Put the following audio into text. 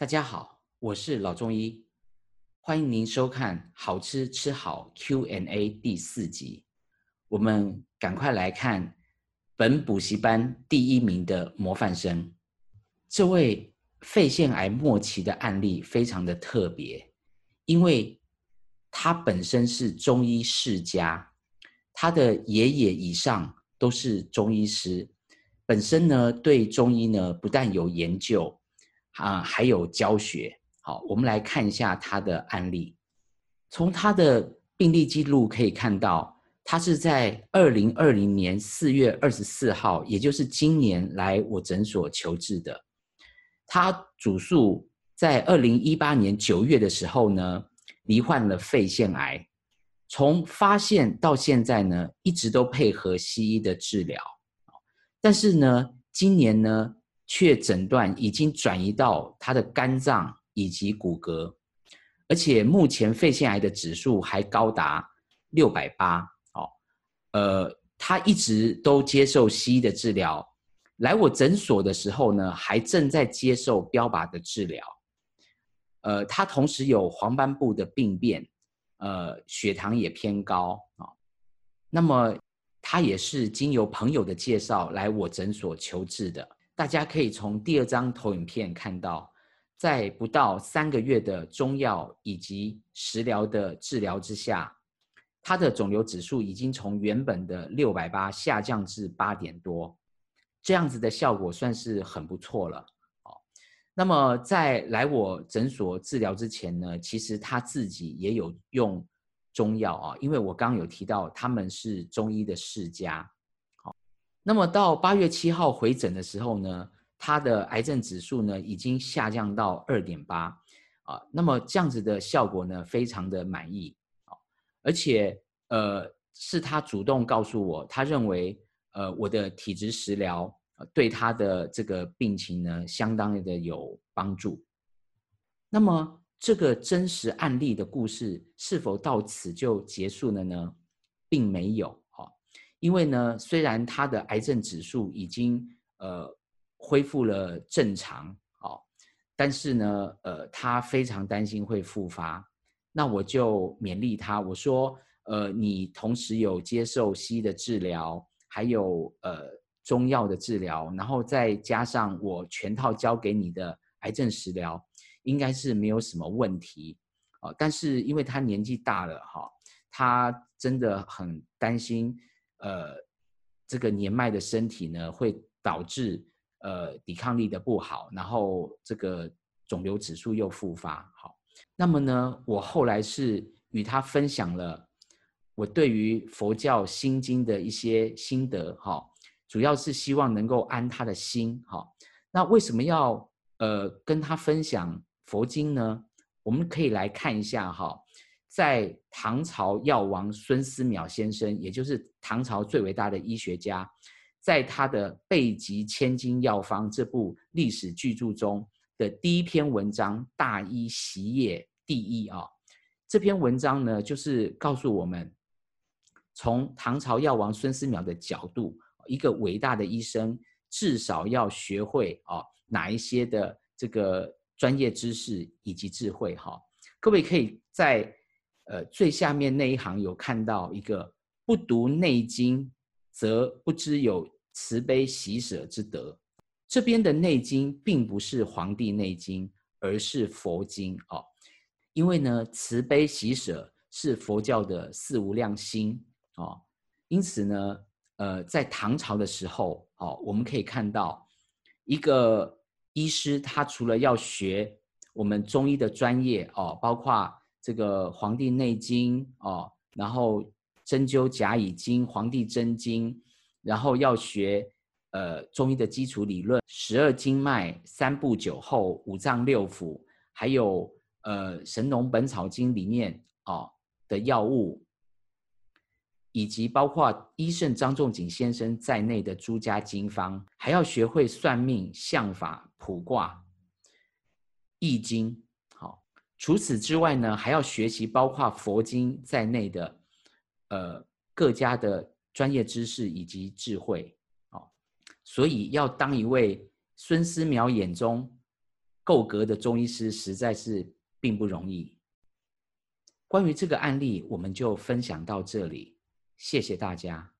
大家好，我是老中医，欢迎您收看《好吃吃好 Q&A》第四集。我们赶快来看本补习班第一名的模范生，这位肺腺癌末期的案例非常的特别，因为他本身是中医世家，他的爷爷以上都是中医师，本身呢对中医呢不但有研究。啊，还有教学。好，我们来看一下他的案例。从他的病历记录可以看到，他是在二零二零年四月二十四号，也就是今年来我诊所求治的。他主诉在二零一八年九月的时候呢，罹患了肺腺癌。从发现到现在呢，一直都配合西医的治疗。但是呢，今年呢。却诊断已经转移到他的肝脏以及骨骼，而且目前肺腺癌的指数还高达六百八。哦，呃，他一直都接受西医的治疗，来我诊所的时候呢，还正在接受标靶的治疗。呃，他同时有黄斑部的病变，呃，血糖也偏高啊。那么他也是经由朋友的介绍来我诊所求治的。大家可以从第二张投影片看到，在不到三个月的中药以及食疗的治疗之下，他的肿瘤指数已经从原本的六百八下降至八点多，这样子的效果算是很不错了。哦，那么在来我诊所治疗之前呢，其实他自己也有用中药啊，因为我刚刚有提到他们是中医的世家。那么到八月七号回诊的时候呢，他的癌症指数呢已经下降到二点八，啊，那么这样子的效果呢非常的满意，啊，而且呃是他主动告诉我，他认为呃我的体质食疗对他的这个病情呢相当的有帮助。那么这个真实案例的故事是否到此就结束了呢？并没有。因为呢，虽然他的癌症指数已经呃恢复了正常，哦，但是呢，呃，他非常担心会复发。那我就勉励他，我说，呃，你同时有接受西医的治疗，还有呃中药的治疗，然后再加上我全套交给你的癌症食疗，应该是没有什么问题，啊，但是因为他年纪大了，哈，他真的很担心。呃，这个年迈的身体呢，会导致呃抵抗力的不好，然后这个肿瘤指数又复发。好，那么呢，我后来是与他分享了我对于佛教心经的一些心得。哈，主要是希望能够安他的心。哈，那为什么要呃跟他分享佛经呢？我们可以来看一下哈。在唐朝药王孙思邈先生，也就是唐朝最伟大的医学家，在他的《备急千金药方》这部历史巨著中的第一篇文章《大医习业》第一啊，这篇文章呢，就是告诉我们，从唐朝药王孙思邈的角度，一个伟大的医生至少要学会啊哪一些的这个专业知识以及智慧哈。各位可以在。呃，最下面那一行有看到一个“不读内经，则不知有慈悲喜舍之德”。这边的内经并不是《黄帝内经》，而是佛经哦。因为呢，慈悲喜舍是佛教的四无量心哦。因此呢，呃，在唐朝的时候哦，我们可以看到一个医师，他除了要学我们中医的专业哦，包括。这个《黄帝内经》哦，然后针灸甲乙经、黄帝真经，然后要学呃中医的基础理论，十二经脉、三部九候、五脏六腑，还有呃《神农本草经》里面哦的药物，以及包括医圣张仲景先生在内的诸家经方，还要学会算命、相法、卜卦、易经。除此之外呢，还要学习包括佛经在内的，呃，各家的专业知识以及智慧，哦，所以要当一位孙思邈眼中够格的中医师实在是并不容易。关于这个案例，我们就分享到这里，谢谢大家。